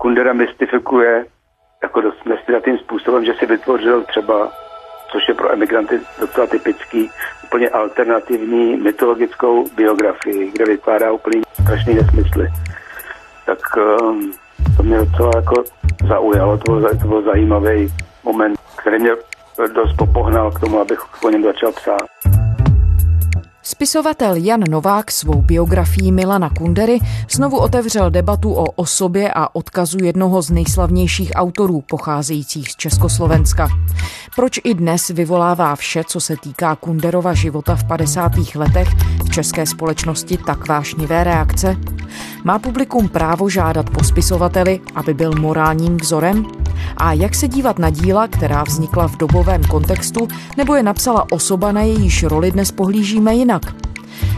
Kundera mystifikuje jako dost tím způsobem, že si vytvořil třeba, což je pro emigranty docela typický, úplně alternativní mytologickou biografii, kde vykládá úplně strašný nesmysly. Tak um, to mě docela jako zaujalo, to byl, to byl zajímavý moment, který mě dost popohnal k tomu, abych o něm začal psát. Spisovatel Jan Novák svou biografií Milana Kundery znovu otevřel debatu o osobě a odkazu jednoho z nejslavnějších autorů pocházejících z Československa. Proč i dnes vyvolává vše, co se týká Kunderova života v 50. letech v české společnosti tak vášnivé reakce? Má publikum právo žádat po spisovateli, aby byl morálním vzorem? A jak se dívat na díla, která vznikla v dobovém kontextu, nebo je napsala osoba, na jejíž roli dnes pohlížíme jinak?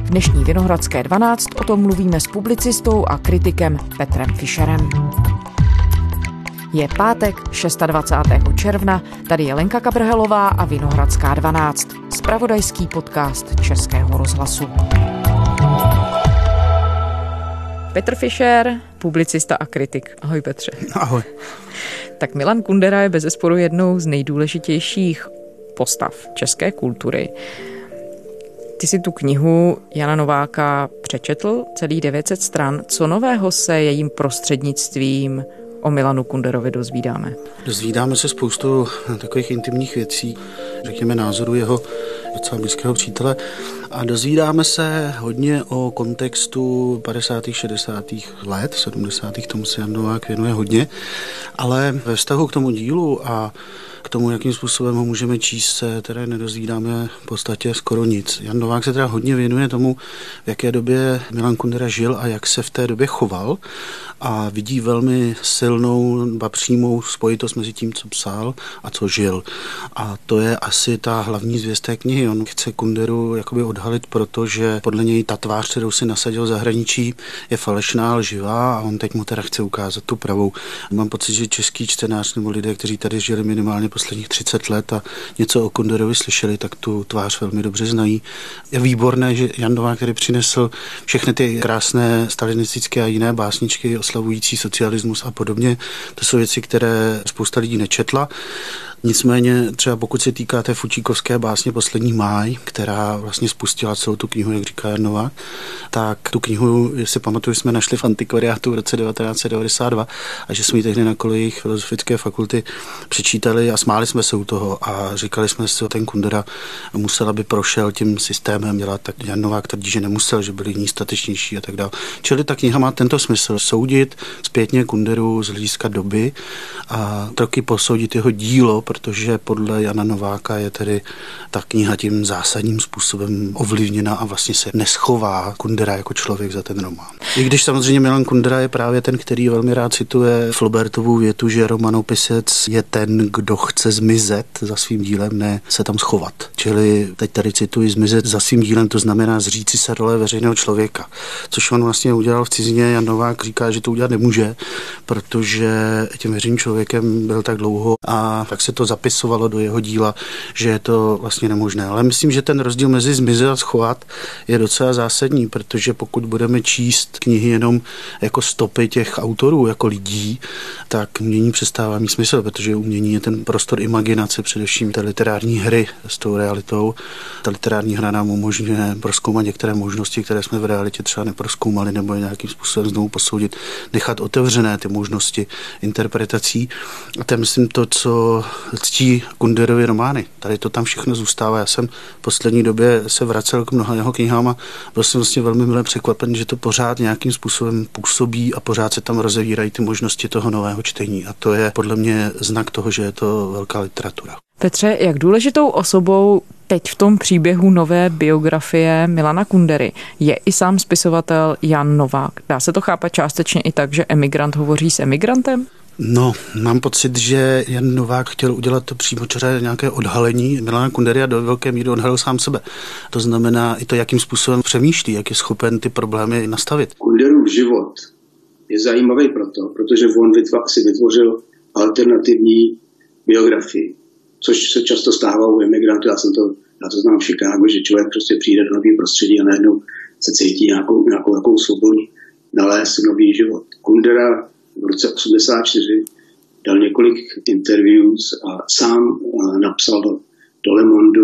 V dnešní Vinohradské 12 o tom mluvíme s publicistou a kritikem Petrem Fischerem. Je pátek 26. června, tady je Lenka Kabrhelová a Vinohradská 12, spravodajský podcast Českého rozhlasu. Petr Fischer, publicista a kritik. Ahoj Petře. Ahoj. Tak Milan Kundera je bez zesporu jednou z nejdůležitějších postav české kultury. Ty si tu knihu Jana Nováka přečetl, celý 900 stran. Co nového se jejím prostřednictvím o Milanu Kunderovi dozvídáme? Dozvídáme se spoustu takových intimních věcí, řekněme názoru jeho docela blízkého přítele a dozvídáme se hodně o kontextu 50. 60. let, 70. tomu se Jan Novák věnuje hodně, ale ve vztahu k tomu dílu a k tomu, jakým způsobem ho můžeme číst, se teda nedozvídáme v podstatě skoro nic. Jan Novák se teda hodně věnuje tomu, v jaké době Milan Kundera žil a jak se v té době choval a vidí velmi silnou, ba přímou spojitost mezi tím, co psal a co žil. A to je asi ta hlavní zvěst té knihy. On chce Kunderu jakoby odhalit, protože podle něj ta tvář, kterou si nasadil zahraničí, je falešná, lživá a on teď mu teda chce ukázat tu pravou. Mám pocit, že český čtenář nebo lidé, kteří tady žili minimálně posledních 30 let a něco o Kunderovi slyšeli, tak tu tvář velmi dobře znají. Je výborné, že Jan Novák, který přinesl všechny ty krásné stalinistické a jiné básničky oslavující socialismus a podobně, to jsou věci, které spousta lidí nečetla. Nicméně třeba pokud se týká té Fučíkovské básně Poslední máj, která vlastně spustila celou tu knihu, jak říká Jarnova, tak tu knihu, jestli pamatuju, jsme našli v antikvariátu v roce 1992 a že jsme ji tehdy na kolejích filozofické fakulty přečítali a smáli jsme se u toho a říkali jsme si, ten Kundera musel, aby prošel tím systémem dělat, tak Jan Novák tvrdí, že nemusel, že byli jiní statečnější a tak dále. Čili ta kniha má tento smysl, soudit zpětně Kunderu z hlediska doby a taky posoudit jeho dílo, protože podle Jana Nováka je tedy ta kniha tím zásadním způsobem ovlivněna a vlastně se neschová Kundera jako člověk za ten román. I když samozřejmě Milan Kundera je právě ten, který velmi rád cituje Flaubertovu větu, že romanopisec je ten, kdo chce zmizet za svým dílem, ne se tam schovat. Čili teď tady cituji zmizet za svým dílem, to znamená zříci se role veřejného člověka. Což on vlastně udělal v cizině. Jan Novák říká, že to udělat nemůže, protože tím veřejným člověkem byl tak dlouho a tak se to to zapisovalo do jeho díla, že je to vlastně nemožné. Ale myslím, že ten rozdíl mezi zmizet a schovat je docela zásadní, protože pokud budeme číst knihy jenom jako stopy těch autorů, jako lidí, tak umění přestává mít smysl, protože umění je ten prostor imaginace, především té literární hry s tou realitou. Ta literární hra nám umožňuje proskoumat některé možnosti, které jsme v realitě třeba neproskoumali, nebo je nějakým způsobem znovu posoudit, nechat otevřené ty možnosti interpretací. A to je, myslím, to, co ctí Kunderovi romány. Tady to tam všechno zůstává. Já jsem v poslední době se vracel k mnoha jeho knihám a byl jsem vlastně velmi milé překvapen, že to pořád nějakým způsobem působí a pořád se tam rozevírají ty možnosti toho nového čtení. A to je podle mě znak toho, že je to velká literatura. Petře, jak důležitou osobou teď v tom příběhu nové biografie Milana Kundery je i sám spisovatel Jan Novák. Dá se to chápat částečně i tak, že emigrant hovoří s emigrantem? No, mám pocit, že Jan Novák chtěl udělat to přímočaré nějaké odhalení. Milana Kunderia do velké míry odhalil sám sebe. To znamená i to, jakým způsobem přemýšlí, jak je schopen ty problémy nastavit. Kunderův život je zajímavý proto, protože on si vytvořil alternativní biografii, což se často stává u emigrantů. Já, jsem to, já to znám v Chicago, že člověk prostě přijde do nového prostředí a najednou se cítí nějakou, nějakou, nějakou svobodu nalézt nový život. Kundera v roce 84 dal několik interviews a sám napsal do, do Le Monde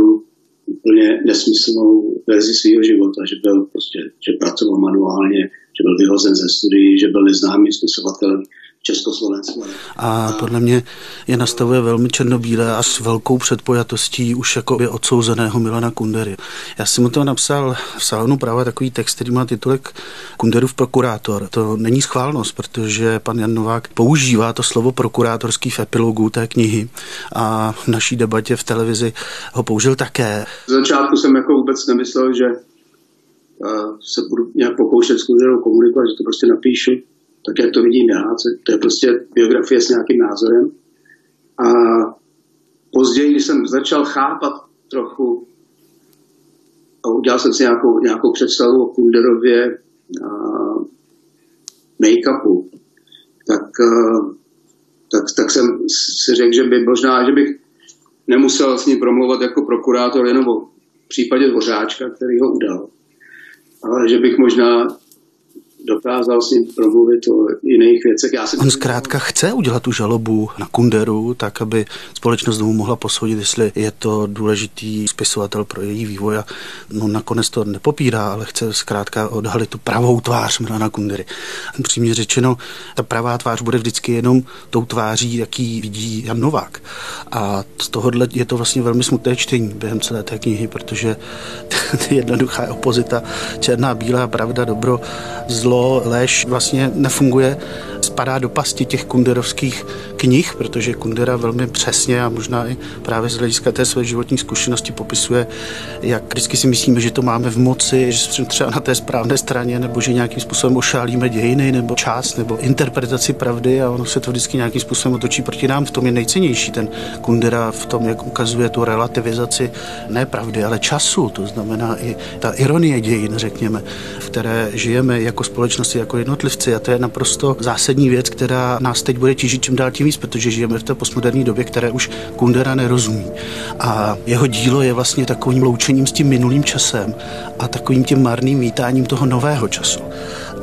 úplně nesmyslnou verzi svého života, že byl prostě, že pracoval manuálně, že byl vyhozen ze studií, že byl neznámý spisovatel, Československu. A podle mě je nastavuje velmi černobílé a s velkou předpojatostí už jako by odsouzeného Milana Kundery. Já jsem mu to napsal v salonu práva takový text, který má titulek Kunderův prokurátor. To není schválnost, protože pan Jan Novák používá to slovo prokurátorský v epilogu té knihy a v naší debatě v televizi ho použil také. Z začátku jsem jako vůbec nemyslel, že eh, se budu nějak pokoušet s Kunderou komunikovat, že to prostě napíšu tak jak to vidím já. To je prostě biografie s nějakým názorem. A později, když jsem začal chápat trochu a udělal jsem si nějakou, nějakou představu o Kunderově make-upu, tak, tak, tak jsem si řekl, že by možná, že bych nemusel s ním promluvat jako prokurátor jenom o případě Dvořáčka, který ho udal, ale že bych možná dokázal s ním promluvit o jiných věcech. Já si On zkrátka chce udělat tu žalobu na Kunderu, tak aby společnost mu mohla posoudit, jestli je to důležitý spisovatel pro její vývoj. A no, nakonec to nepopírá, ale chce zkrátka odhalit tu pravou tvář Milana Kundery. Přímě řečeno, ta pravá tvář bude vždycky jenom tou tváří, jaký vidí Jan Novák. A z tohohle je to vlastně velmi smutné čtení během celé té knihy, protože jednoduchá opozita, černá, bílá, pravda, dobro, zlo, lež vlastně nefunguje, spadá do pasti těch kunderovských knih, protože Kundera velmi přesně a možná i právě z hlediska té své životní zkušenosti popisuje, jak vždycky si myslíme, že to máme v moci, že jsme třeba na té správné straně, nebo že nějakým způsobem ošálíme dějiny, nebo čas, nebo interpretaci pravdy a ono se to vždycky nějakým způsobem otočí proti nám. V tom je nejcennější ten Kundera v tom, jak ukazuje tu relativizaci ne pravdy, ale času. To znamená i ta ironie dějin, řekněme, v které žijeme jako společnost, jako jednotlivci a to je naprosto zásadní věc, která nás teď bude tížit čím dál tím víc, protože žijeme v té postmoderní době, které už Kundera nerozumí. A jeho dílo je vlastně takovým loučením s tím minulým časem a takovým tím marným vítáním toho nového času.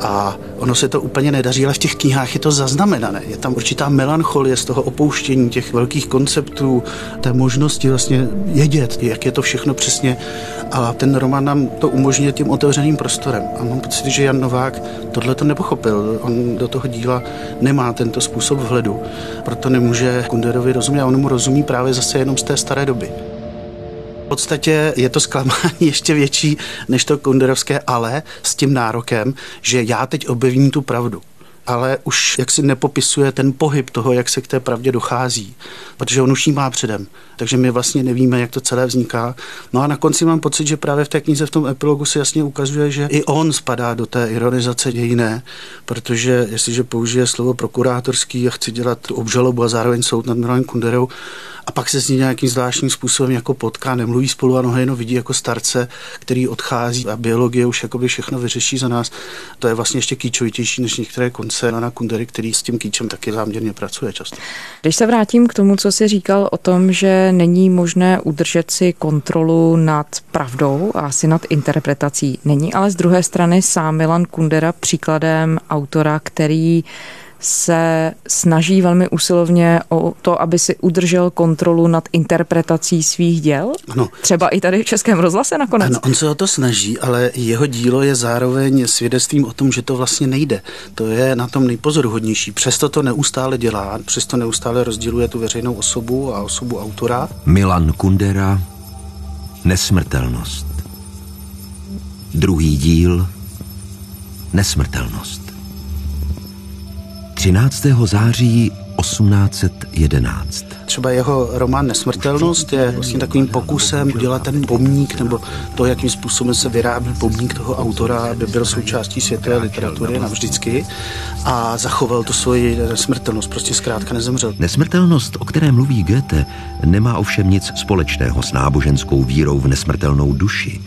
A ono se to úplně nedaří, ale v těch knihách je to zaznamenané. Je tam určitá melancholie z toho opouštění těch velkých konceptů, té možnosti vlastně vědět, jak je to všechno přesně. A ten román nám to umožňuje tím otevřeným prostorem. A mám pocit, že Jan Novák tohle to nepochopil. On do toho díla nemá tento způsob vhledu. Proto nemůže Kunderovi rozumět a on mu rozumí právě zase jenom z té staré doby. Podstatě je to zklamání ještě větší než to kunderovské ale s tím nárokem, že já teď objevím tu pravdu ale už jak si nepopisuje ten pohyb toho, jak se k té pravdě dochází, protože on už ji má předem. Takže my vlastně nevíme, jak to celé vzniká. No a na konci mám pocit, že právě v té knize v tom epilogu se jasně ukazuje, že i on spadá do té ironizace dějiné, protože jestliže použije slovo prokurátorský a chci dělat obžalobu a zároveň soud nad Milanem Kunderou, a pak se s ní nějakým zvláštním způsobem jako potká, nemluví spolu a nohy jenom vidí jako starce, který odchází a biologie už jakoby všechno vyřeší za nás. To je vlastně ještě kýčovitější než některé konce na Kundery, který s tím kýčem taky záměrně pracuje často. Když se vrátím k tomu, co jsi říkal o tom, že není možné udržet si kontrolu nad pravdou a asi nad interpretací. Není ale z druhé strany sám Milan Kundera příkladem autora, který se snaží velmi usilovně o to, aby si udržel kontrolu nad interpretací svých děl? Ano. Třeba i tady v Českém rozhlase nakonec? Ano, on se o to snaží, ale jeho dílo je zároveň svědectvím o tom, že to vlastně nejde. To je na tom nejpozoruhodnější. Přesto to neustále dělá, přesto neustále rozděluje tu veřejnou osobu a osobu autora. Milan Kundera Nesmrtelnost. Druhý díl Nesmrtelnost. 13. září 1811. Třeba jeho román Nesmrtelnost je vlastně takovým pokusem udělat ten pomník nebo to, jakým způsobem se vyrábí pomník toho autora, aby byl součástí světové literatury navždycky a zachoval tu svoji nesmrtelnost, prostě zkrátka nezemřel. Nesmrtelnost, o které mluví Goethe, nemá ovšem nic společného s náboženskou vírou v nesmrtelnou duši.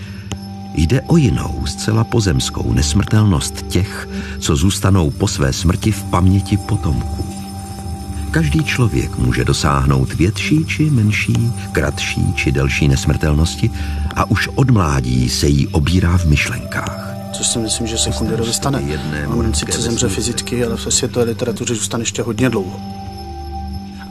Jde o jinou, zcela pozemskou nesmrtelnost těch, co zůstanou po své smrti v paměti potomků. Každý člověk může dosáhnout větší či menší, kratší či delší nesmrtelnosti a už od mládí se jí obírá v myšlenkách. což si myslím, že se Kunderovi stane. On sice zemře fyzicky, ale v světové literatuře zůstane ještě hodně dlouho.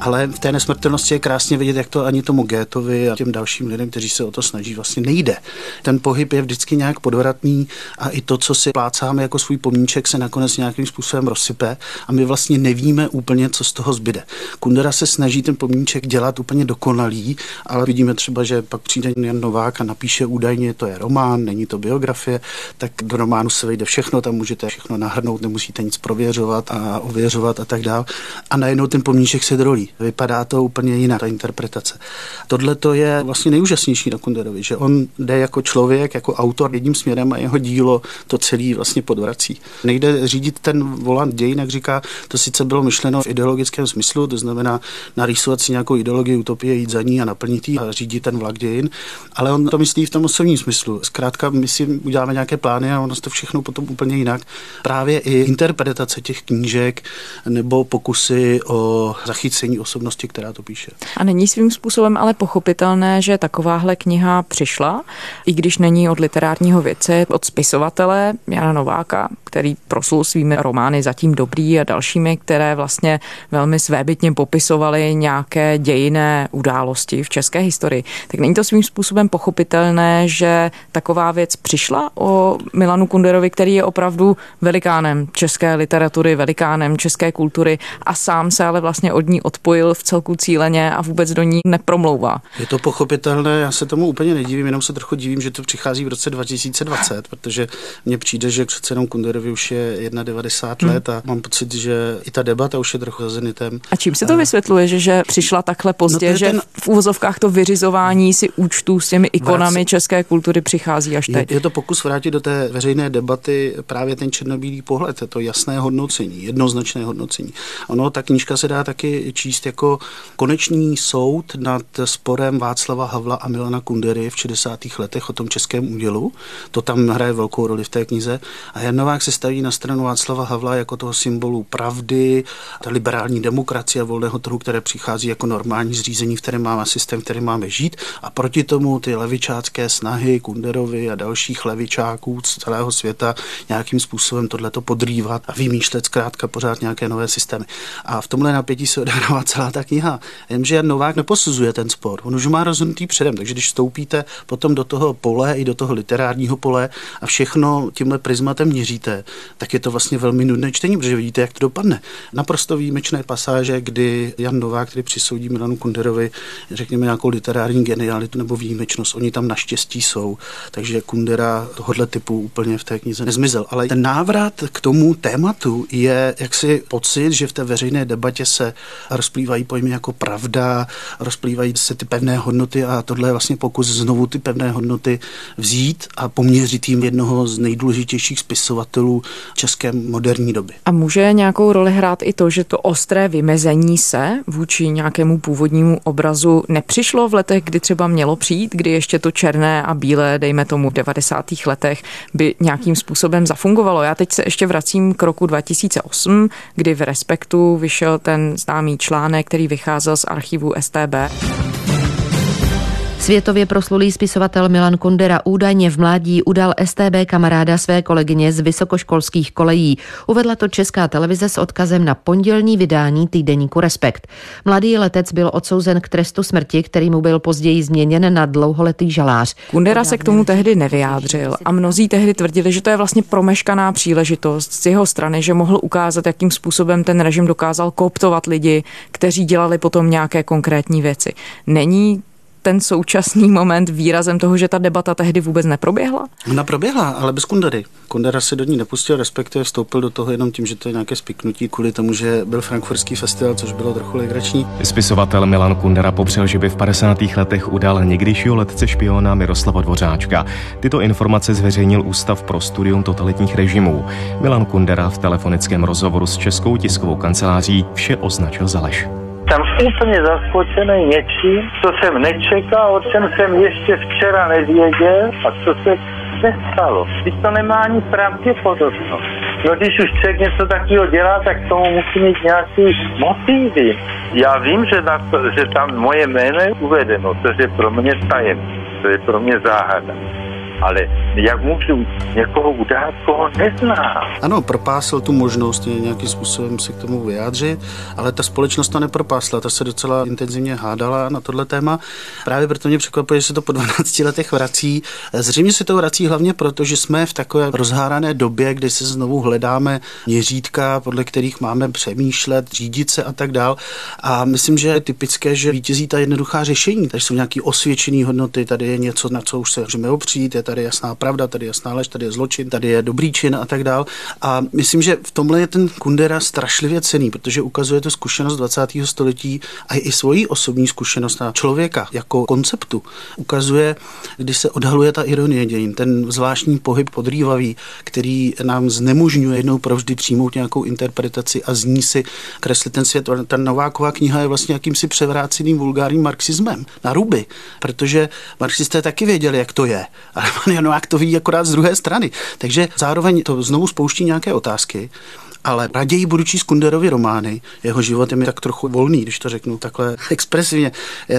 Ale v té nesmrtelnosti je krásně vidět, jak to ani tomu Gétovi a těm dalším lidem, kteří se o to snaží, vlastně nejde. Ten pohyb je vždycky nějak podvratný a i to, co si plácáme jako svůj pomníček, se nakonec nějakým způsobem rozsype a my vlastně nevíme úplně, co z toho zbyde. Kundera se snaží ten pomníček dělat úplně dokonalý, ale vidíme třeba, že pak přijde Jan Novák a napíše údajně, to je román, není to biografie, tak do románu se vejde všechno, tam můžete všechno nahrnout, nemusíte nic prověřovat a ověřovat a tak dále. A najednou ten pomníček se drolí. Vypadá to úplně jinak, ta interpretace. Tohle to je vlastně nejúžasnější na Kunderovi, že on jde jako člověk, jako autor jedním směrem a jeho dílo to celý vlastně podvrací. Nejde řídit ten volant dějin, jak říká, to sice bylo myšleno v ideologickém smyslu, to znamená narýsovat si nějakou ideologii utopie, jít za ní a naplnit ji a řídit ten vlak dějin, ale on to myslí v tom osobním smyslu. Zkrátka, my si uděláme nějaké plány a ono to všechno potom úplně jinak. Právě i interpretace těch knížek nebo pokusy o zachycení osobnosti, která to píše. A není svým způsobem ale pochopitelné, že takováhle kniha přišla, i když není od literárního věce, od spisovatele Jana Nováka, který proslul svými romány Zatím dobrý a dalšími, které vlastně velmi svébytně popisovaly nějaké dějiné události v české historii. Tak není to svým způsobem pochopitelné, že taková věc přišla o Milanu Kunderovi, který je opravdu velikánem české literatury, velikánem české kultury a sám se ale vlastně od ní odpověděl zapojil v celku cíleně a vůbec do ní nepromlouvá. Je to pochopitelné, já se tomu úplně nedivím, jenom se trochu divím, že to přichází v roce 2020, protože mně přijde, že přece jenom Kunderovi už je 91 hmm. let a mám pocit, že i ta debata už je trochu za zenitem. A čím se to vysvětluje, že, že přišla takhle pozdě, no že ten... v úvozovkách to vyřizování si účtů s těmi ikonami Vrát... české kultury přichází až teď? Je, je to pokus vrátit do té veřejné debaty právě ten černobílý pohled, to jasné hodnocení, jednoznačné hodnocení. Ono, ta knížka se dá taky číst číst jako konečný soud nad sporem Václava Havla a Milana Kundery v 60. letech o tom českém údělu. To tam hraje velkou roli v té knize. A Jan Novák se staví na stranu Václava Havla jako toho symbolu pravdy, ta liberální demokracie a volného trhu, které přichází jako normální zřízení, v kterém máme systém, v kterém máme žít. A proti tomu ty levičácké snahy Kunderovi a dalších levičáků z celého světa nějakým způsobem tohleto podrývat a vymýšlet zkrátka pořád nějaké nové systémy. A v tomhle napětí se odehrává celá ta kniha. Jenže Jan Novák neposuzuje ten spor. On už má rozhodnutý předem, takže když vstoupíte potom do toho pole i do toho literárního pole a všechno tímhle prismatem měříte, tak je to vlastně velmi nudné čtení, protože vidíte, jak to dopadne. Naprosto výjimečné pasáže, kdy Jan Novák, který přisoudí Milanu Kunderovi, řekněme, nějakou literární genialitu nebo výjimečnost, oni tam naštěstí jsou. Takže Kundera tohohle typu úplně v té knize nezmizel. Ale ten návrat k tomu tématu je jaksi pocit, že v té veřejné debatě se rozplývají pojmy jako pravda, rozplývají se ty pevné hodnoty a tohle je vlastně pokus znovu ty pevné hodnoty vzít a poměřit jim jednoho z nejdůležitějších spisovatelů české moderní doby. A může nějakou roli hrát i to, že to ostré vymezení se vůči nějakému původnímu obrazu nepřišlo v letech, kdy třeba mělo přijít, kdy ještě to černé a bílé, dejme tomu v 90. letech, by nějakým způsobem zafungovalo. Já teď se ještě vracím k roku 2008, kdy v Respektu vyšel ten známý článek článek, který vycházel z archivu STB. Světově proslulý spisovatel Milan Kundera údajně v mládí udal STB kamaráda své kolegyně z vysokoškolských kolejí. Uvedla to česká televize s odkazem na pondělní vydání týdeníku Respekt. Mladý letec byl odsouzen k trestu smrti, který mu byl později změněn na dlouholetý žalář. Kundera se k tomu tehdy nevyjádřil a mnozí tehdy tvrdili, že to je vlastně promeškaná příležitost z jeho strany, že mohl ukázat, jakým způsobem ten režim dokázal kooptovat lidi, kteří dělali potom nějaké konkrétní věci. Není ten současný moment výrazem toho, že ta debata tehdy vůbec neproběhla? Ona proběhla, ale bez Kundery. Kundera se do ní nepustil, respektive vstoupil do toho jenom tím, že to je nějaké spiknutí kvůli tomu, že byl frankfurtský festival, což bylo trochu legrační. Spisovatel Milan Kundera popřel, že by v 50. letech udal někdejšího letce špiona Miroslava Dvořáčka. Tyto informace zveřejnil Ústav pro studium totalitních režimů. Milan Kundera v telefonickém rozhovoru s Českou tiskovou kanceláří vše označil za lež jsem úplně zaskočený něčím, co jsem nečekal, o čem jsem ještě včera nevěděl a co se nestalo. Když to nemá ani pravděpodobnost. No když už člověk něco takového dělá, tak tomu musí mít nějaký motivy. Já vím, že, na to, že tam moje jméno je uvedeno, to je pro mě tajemné, to je pro mě záhada. Ale jak můžu někoho udát, koho neznám? Ano, propásl tu možnost nějakým způsobem se k tomu vyjádřit, ale ta společnost to nepropásla, ta se docela intenzivně hádala na tohle téma. Právě proto mě překvapuje, že se to po 12 letech vrací. Zřejmě se to vrací hlavně proto, že jsme v takové rozhárané době, kdy se znovu hledáme měřítka, podle kterých máme přemýšlet, řídit se a tak dál. A myslím, že je typické, že vítězí ta jednoduchá řešení. Takže jsou nějaké osvědčené hodnoty, tady je něco, na co už se můžeme opřít, je tady jasná pravda, tady je jasná lež, tady je zločin, tady je dobrý čin a tak dál. A myslím, že v tomhle je ten Kundera strašlivě cený, protože ukazuje to zkušenost 20. století a i svoji osobní zkušenost na člověka jako konceptu. Ukazuje, když se odhaluje ta ironie dějin, ten zvláštní pohyb podrývavý, který nám znemožňuje jednou provždy přijmout nějakou interpretaci a z ní si kreslit ten svět. Ta Nováková kniha je vlastně jakýmsi převráceným vulgárním marxismem na ruby, protože marxisté taky věděli, jak to je, ale pan Novák to ví akorát z druhé strany. Takže zároveň to znovu spouští nějaké otázky, ale raději budu číst Kunderovi romány. Jeho život je mi tak trochu volný, když to řeknu takhle expresivně.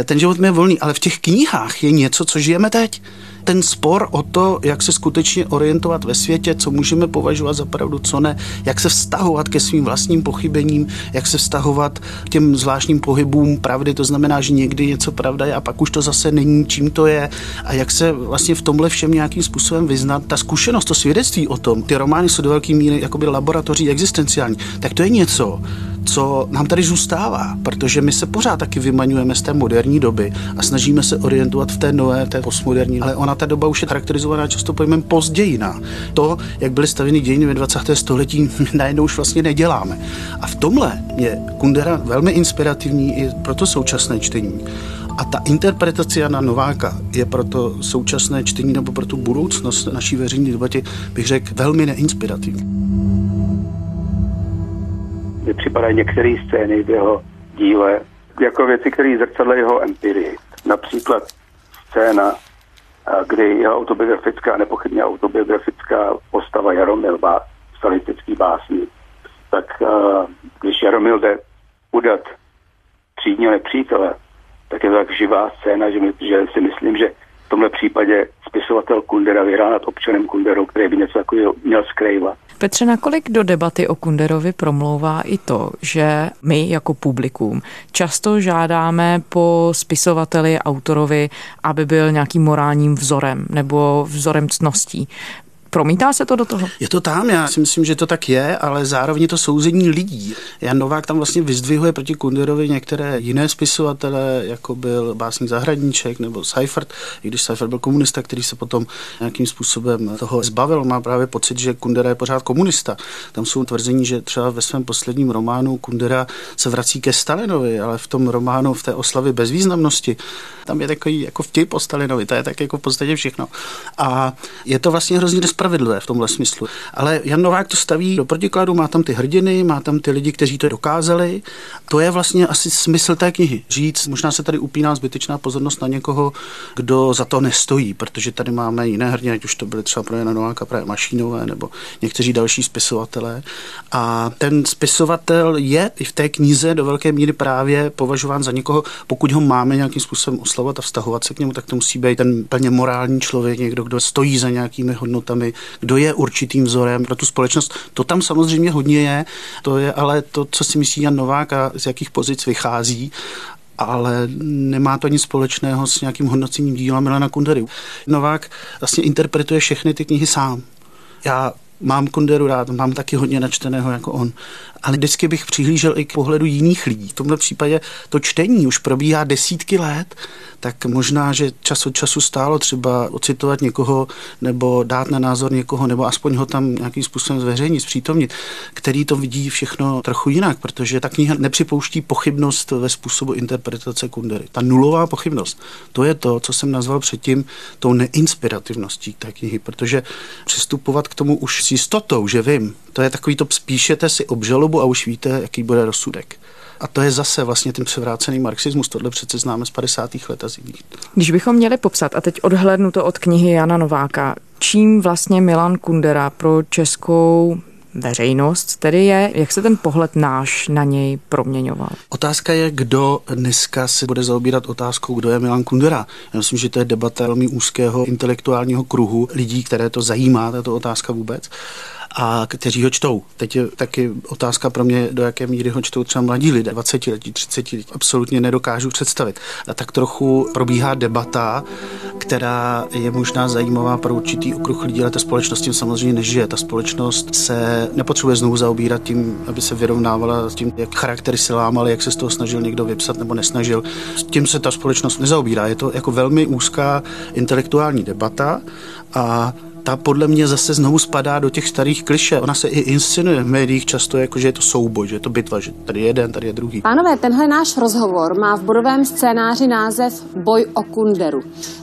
Ten život mi je volný, ale v těch knihách je něco, co žijeme teď ten spor o to, jak se skutečně orientovat ve světě, co můžeme považovat za pravdu, co ne, jak se vztahovat ke svým vlastním pochybením, jak se vztahovat k těm zvláštním pohybům pravdy, to znamená, že někdy něco pravda je a pak už to zase není, čím to je a jak se vlastně v tomhle všem nějakým způsobem vyznat. Ta zkušenost, to svědectví o tom, ty romány jsou do velké míry jakoby laboratoří existenciální, tak to je něco, co nám tady zůstává, protože my se pořád taky vymaňujeme z té moderní doby a snažíme se orientovat v té nové, té postmoderní, ale ona ta doba už je charakterizovaná často pojmem pozdějina. To, jak byly stavěny dějiny ve 20. století, najednou už vlastně neděláme. A v tomhle je Kundera velmi inspirativní i pro to současné čtení. A ta interpretace Jana Nováka je pro to současné čtení nebo pro tu budoucnost naší veřejné debaty, bych řekl, velmi neinspirativní mi připadají některé scény v jeho díle jako věci, které zrcadle jeho empirii. Například scéna, kdy jeho autobiografická, nepochybně autobiografická postava Jaromil, bá, stalistický básník, tak když Jaromil jde udat třídního nepřítele, tak je to tak živá scéna, že, my, že si myslím, že v tomhle případě spisovatel Kundera vyhrál nad občanem Kunderou, který by něco takového měl skrývat. Petře, nakolik do debaty o Kunderovi promlouvá i to, že my jako publikum často žádáme po spisovateli, autorovi, aby byl nějakým morálním vzorem nebo vzorem cností. Promítá se to do toho? Je to tam, já si myslím, že to tak je, ale zároveň to souzení lidí. Jan Novák tam vlastně vyzdvihuje proti Kunderovi některé jiné spisovatele, jako byl básník Zahradníček nebo Seifert, i když Seifert byl komunista, který se potom nějakým způsobem toho zbavil. Má právě pocit, že Kundera je pořád komunista. Tam jsou tvrzení, že třeba ve svém posledním románu Kundera se vrací ke Stalinovi, ale v tom románu, v té oslavě bezvýznamnosti, tam je takový jako vtip o Stalinovi, to je tak jako v podstatě všechno. A je to vlastně hrozně nespravedlivé v tomhle smyslu. Ale Jan Novák to staví do protikladu, má tam ty hrdiny, má tam ty lidi, kteří to dokázali. To je vlastně asi smysl té knihy. Říct, možná se tady upíná zbytečná pozornost na někoho, kdo za to nestojí, protože tady máme jiné hrdiny, ať už to byly třeba pro Jana Nováka právě Mašínové nebo někteří další spisovatelé. A ten spisovatel je i v té knize do velké míry právě považován za někoho, pokud ho máme nějakým způsobem oslavovat a vztahovat se k němu, tak to musí být ten plně morální člověk, někdo, kdo stojí za nějakými hodnotami, kdo je určitým vzorem pro tu společnost. To tam samozřejmě hodně je, to je ale to, co si myslí Jan Novák a z jakých pozic vychází ale nemá to nic společného s nějakým hodnocením díla Milana Kundery. Novák vlastně interpretuje všechny ty knihy sám. Já mám Kunderu rád, mám taky hodně načteného jako on, ale vždycky bych přihlížel i k pohledu jiných lidí. V tomhle případě to čtení už probíhá desítky let tak možná, že čas od času stálo třeba ocitovat někoho nebo dát na názor někoho, nebo aspoň ho tam nějakým způsobem zveřejnit, zpřítomnit, který to vidí všechno trochu jinak, protože ta kniha nepřipouští pochybnost ve způsobu interpretace Kundery. Ta nulová pochybnost, to je to, co jsem nazval předtím tou neinspirativností té knihy, protože přistupovat k tomu už s jistotou, že vím, to je takový to spíšete si obžalobu a už víte, jaký bude rozsudek. A to je zase vlastně ten převrácený marxismus. Tohle přece známe z 50. let a z jiných. Když bychom měli popsat, a teď odhlednu to od knihy Jana Nováka, čím vlastně Milan Kundera pro českou veřejnost tedy je, jak se ten pohled náš na něj proměňoval. Otázka je, kdo dneska se bude zaobírat otázkou, kdo je Milan Kundera. Já myslím, že to je debata velmi úzkého intelektuálního kruhu lidí, které to zajímá, tato otázka vůbec a kteří ho čtou. Teď je taky otázka pro mě, do jaké míry ho čtou třeba mladí lidé, 20 letí, 30 letí, absolutně nedokážu představit. A tak trochu probíhá debata, která je možná zajímavá pro určitý okruh lidí, ale ta společnost tím samozřejmě nežije. Ta společnost se nepotřebuje znovu zaobírat tím, aby se vyrovnávala s tím, jak charaktery se lámaly, jak se z toho snažil někdo vypsat nebo nesnažil. S tím se ta společnost nezaobírá. Je to jako velmi úzká intelektuální debata a ta podle mě zase znovu spadá do těch starých kliše. Ona se i inscenuje v médiích často jako, že je to souboj, že je to bitva, že tady je jeden, tady je druhý. Pánové, tenhle náš rozhovor má v bodovém scénáři název Boj o Kunderu.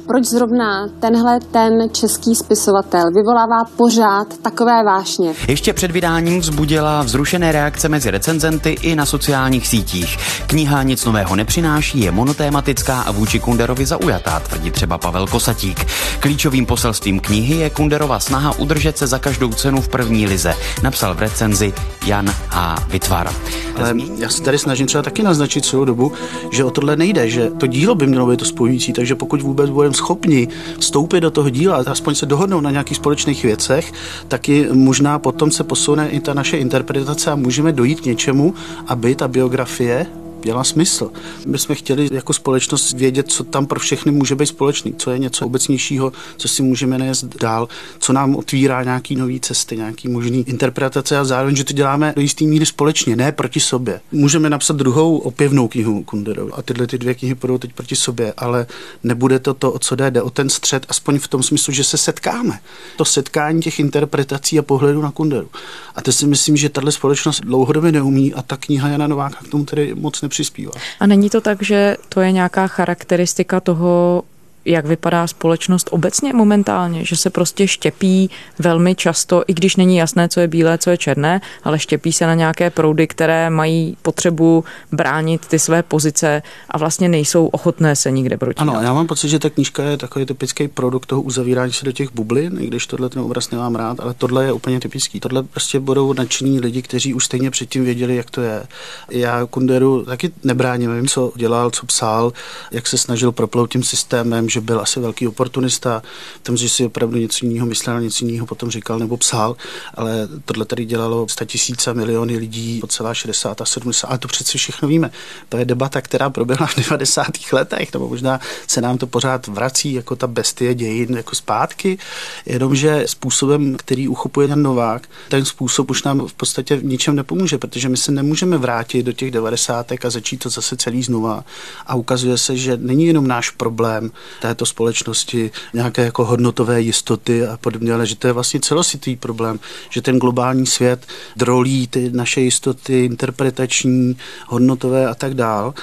Proč zrovna tenhle ten český spisovatel vyvolává pořád takové vášně? Ještě před vydáním vzbudila vzrušené reakce mezi recenzenty i na sociálních sítích. Kniha nic nového nepřináší, je monotématická a vůči Kunderovi zaujatá, tvrdí třeba Pavel Kosatík. Klíčovým poselstvím knihy je Kunder Kunderova snaha udržet se za každou cenu v první lize, napsal v recenzi Jan A. Vytvar. Ale já se tady snažím třeba taky naznačit celou dobu, že o tohle nejde, že to dílo by mělo být to spojující, takže pokud vůbec budeme schopni vstoupit do toho díla, aspoň se dohodnout na nějakých společných věcech, taky možná potom se posune i ta naše interpretace a můžeme dojít k něčemu, aby ta biografie měla smysl. My jsme chtěli jako společnost vědět, co tam pro všechny může být společný, co je něco obecnějšího, co si můžeme nést dál, co nám otvírá nějaký nové cesty, nějaký možný interpretace a zároveň, že to děláme do jistý míry společně, ne proti sobě. Můžeme napsat druhou opěvnou knihu Kunderovi a tyhle ty dvě knihy budou teď proti sobě, ale nebude to to, o co jde, jde o ten střed, aspoň v tom smyslu, že se setkáme. To setkání těch interpretací a pohledu na Kunderu. A to si myslím, že tahle společnost dlouhodobě neumí a ta kniha Jana Nováka k tomu tedy moc nepřijde přispívá. A není to tak, že to je nějaká charakteristika toho jak vypadá společnost obecně momentálně, že se prostě štěpí velmi často, i když není jasné, co je bílé, co je černé, ale štěpí se na nějaké proudy, které mají potřebu bránit ty své pozice a vlastně nejsou ochotné se nikde proti. Ano, já mám pocit, že ta knížka je takový typický produkt toho uzavírání se do těch bublin, i když tohle ten obraz nemám rád, ale tohle je úplně typický. Tohle prostě budou nadšení lidi, kteří už stejně předtím věděli, jak to je. Já Kunderu taky nebráním, vím, co dělal, co psal, jak se snažil proplout tím systémem, že byl asi velký oportunista, tom, že si opravdu něco jiného myslel, něco jiného potom říkal nebo psal, ale tohle tady dělalo 100 tisíce miliony lidí po celá 60 a 70, ale to přece všechno víme. To je debata, která proběhla v 90. letech, nebo možná se nám to pořád vrací jako ta bestie dějin jako zpátky, jenomže způsobem, který uchopuje ten Novák, ten způsob už nám v podstatě v ničem nepomůže, protože my se nemůžeme vrátit do těch 90. a začít to zase celý znova. A ukazuje se, že není jenom náš problém této společnosti nějaké jako hodnotové jistoty a podobně, ale že to je vlastně celosvětový problém, že ten globální svět drolí ty naše jistoty interpretační, hodnotové a tak dál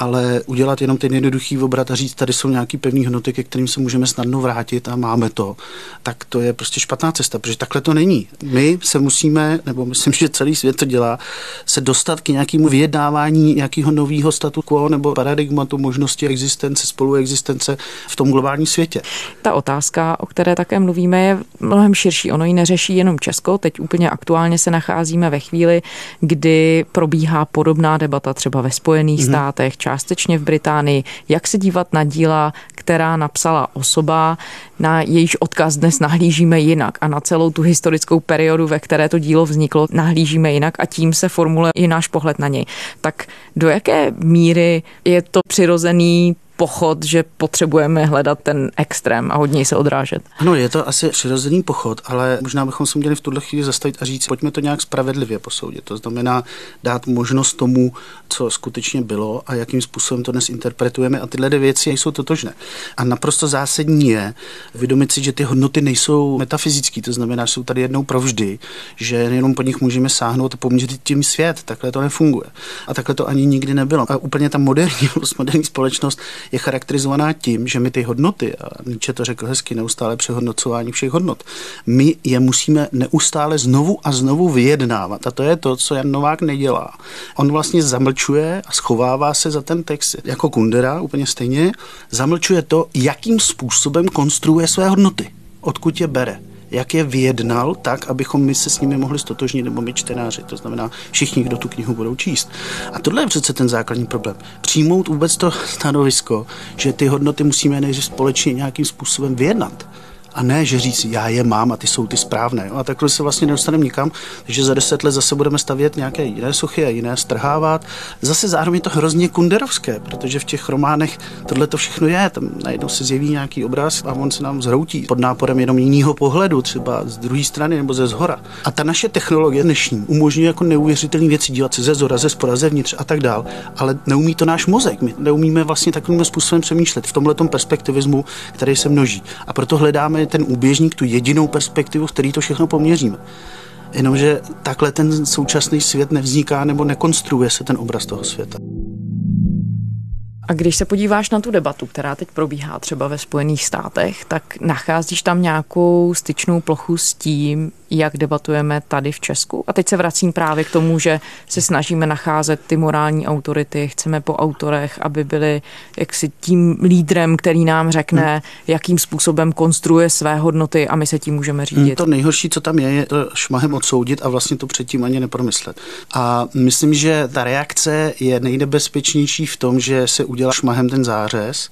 ale udělat jenom ten jednoduchý obrat a říct, tady jsou nějaký pevný hodnoty, ke kterým se můžeme snadno vrátit a máme to, tak to je prostě špatná cesta, protože takhle to není. My se musíme, nebo myslím, že celý svět to dělá, se dostat k nějakému vyjednávání nějakého nového statu quo nebo paradigmatu možnosti existence, spoluexistence v tom globálním světě. Ta otázka, o které také mluvíme, je mnohem širší. Ono ji neřeší jenom Česko. Teď úplně aktuálně se nacházíme ve chvíli, kdy probíhá podobná debata třeba ve Spojených mm-hmm. státech, částečně v Británii, jak se dívat na díla, která napsala osoba, na jejíž odkaz dnes nahlížíme jinak a na celou tu historickou periodu, ve které to dílo vzniklo, nahlížíme jinak a tím se formuluje i náš pohled na něj. Tak do jaké míry je to přirozený pochod, že potřebujeme hledat ten extrém a hodně se odrážet. Ano, je to asi přirozený pochod, ale možná bychom se měli v tuhle chvíli zastavit a říct, pojďme to nějak spravedlivě posoudit. To znamená dát možnost tomu, co skutečně bylo a jakým způsobem to dnes interpretujeme. A tyhle věci jsou totožné. A naprosto zásadní je uvědomit si, že ty hodnoty nejsou metafyzické, to znamená, že jsou tady jednou provždy, že jenom po nich můžeme sáhnout a poměřit tím svět. Takhle to nefunguje. A takhle to ani nikdy nebylo. A úplně ta moderní, moderní společnost je charakterizovaná tím, že my ty hodnoty, a Nietzsche to řekl hezky, neustále přehodnocování všech hodnot, my je musíme neustále znovu a znovu vyjednávat. A to je to, co Jan Novák nedělá. On vlastně zamlčuje a schovává se za ten text jako Kundera, úplně stejně, zamlčuje to, jakým způsobem konstruuje své hodnoty, odkud je bere jak je vyjednal tak, abychom my se s nimi mohli stotožnit, nebo my čtenáři, to znamená všichni, kdo tu knihu budou číst. A tohle je přece ten základní problém. Přijmout vůbec to stanovisko, že ty hodnoty musíme nejdřív společně nějakým způsobem vyjednat a ne, že říct, já je mám a ty jsou ty správné. A takhle se vlastně nedostaneme nikam, že za deset let zase budeme stavět nějaké jiné suchy a jiné strhávat. Zase zároveň je to hrozně kunderovské, protože v těch románech tohle to všechno je. Tam najednou se zjeví nějaký obraz a on se nám zhroutí pod náporem jenom jiného pohledu, třeba z druhé strany nebo ze zhora. A ta naše technologie dnešní umožňuje jako neuvěřitelné věci dívat se ze zora, ze spora, zevnitř a tak dál, ale neumí to náš mozek. My neumíme vlastně takovým způsobem přemýšlet v tomhle perspektivismu, který se množí. A proto hledáme máme ten úběžník, tu jedinou perspektivu, v který to všechno poměříme. Jenomže takhle ten současný svět nevzniká nebo nekonstruuje se ten obraz toho světa. A když se podíváš na tu debatu, která teď probíhá třeba ve Spojených státech, tak nacházíš tam nějakou styčnou plochu s tím, jak debatujeme tady v Česku. A teď se vracím právě k tomu, že se snažíme nacházet ty morální autority, chceme po autorech, aby byli jaksi tím lídrem, který nám řekne, hmm. jakým způsobem konstruuje své hodnoty a my se tím můžeme řídit. Hmm, to nejhorší, co tam je, je to šmahem odsoudit a vlastně to předtím ani nepromyslet. A myslím, že ta reakce je nejnebezpečnější v tom, že se udělá šmahem ten zářez,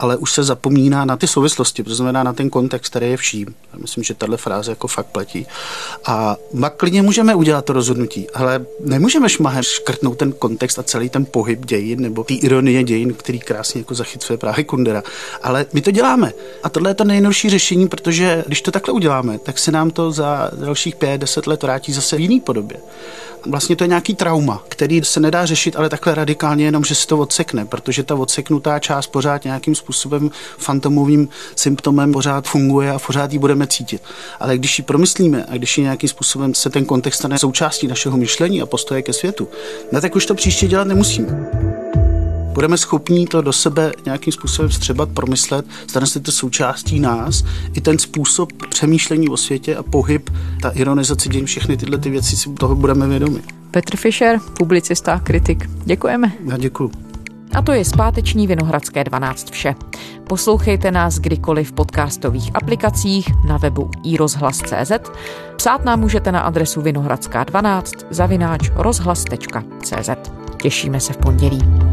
ale už se zapomíná na ty souvislosti, to znamená na ten kontext, který je vším. Myslím, že tahle fráze jako fakt platí. A pak klidně můžeme udělat to rozhodnutí, ale nemůžeme šmahem škrtnout ten kontext a celý ten pohyb dějin nebo ty ironie dějin, který krásně jako zachycuje právě Kundera. Ale my to děláme. A tohle je to nejnorší řešení, protože když to takhle uděláme, tak se nám to za dalších pět, deset let vrátí zase v jiný podobě. Vlastně to je nějaký trauma, který se nedá řešit, ale takhle radikálně jenom, že se to odsekne, protože ta odseknutá část pořád nějakým způsobem fantomovým symptomem pořád funguje a pořád ji budeme cítit. Ale když ji promyslíme a když ji nějakým způsobem se ten kontext stane součástí našeho myšlení a postoje ke světu, no tak už to příště dělat nemusíme budeme schopni to do sebe nějakým způsobem vstřebat, promyslet, stane se to součástí nás, i ten způsob přemýšlení o světě a pohyb, ta ironizace dějin, všechny tyhle ty věci si toho budeme vědomi. Petr Fischer, publicista, kritik. Děkujeme. Já děkuji. A to je zpáteční Vinohradské 12 vše. Poslouchejte nás kdykoliv v podcastových aplikacích na webu iRozhlas.cz. Psát nám můžete na adresu vinohradská12 zavináč rozhlas.cz. Těšíme se v pondělí.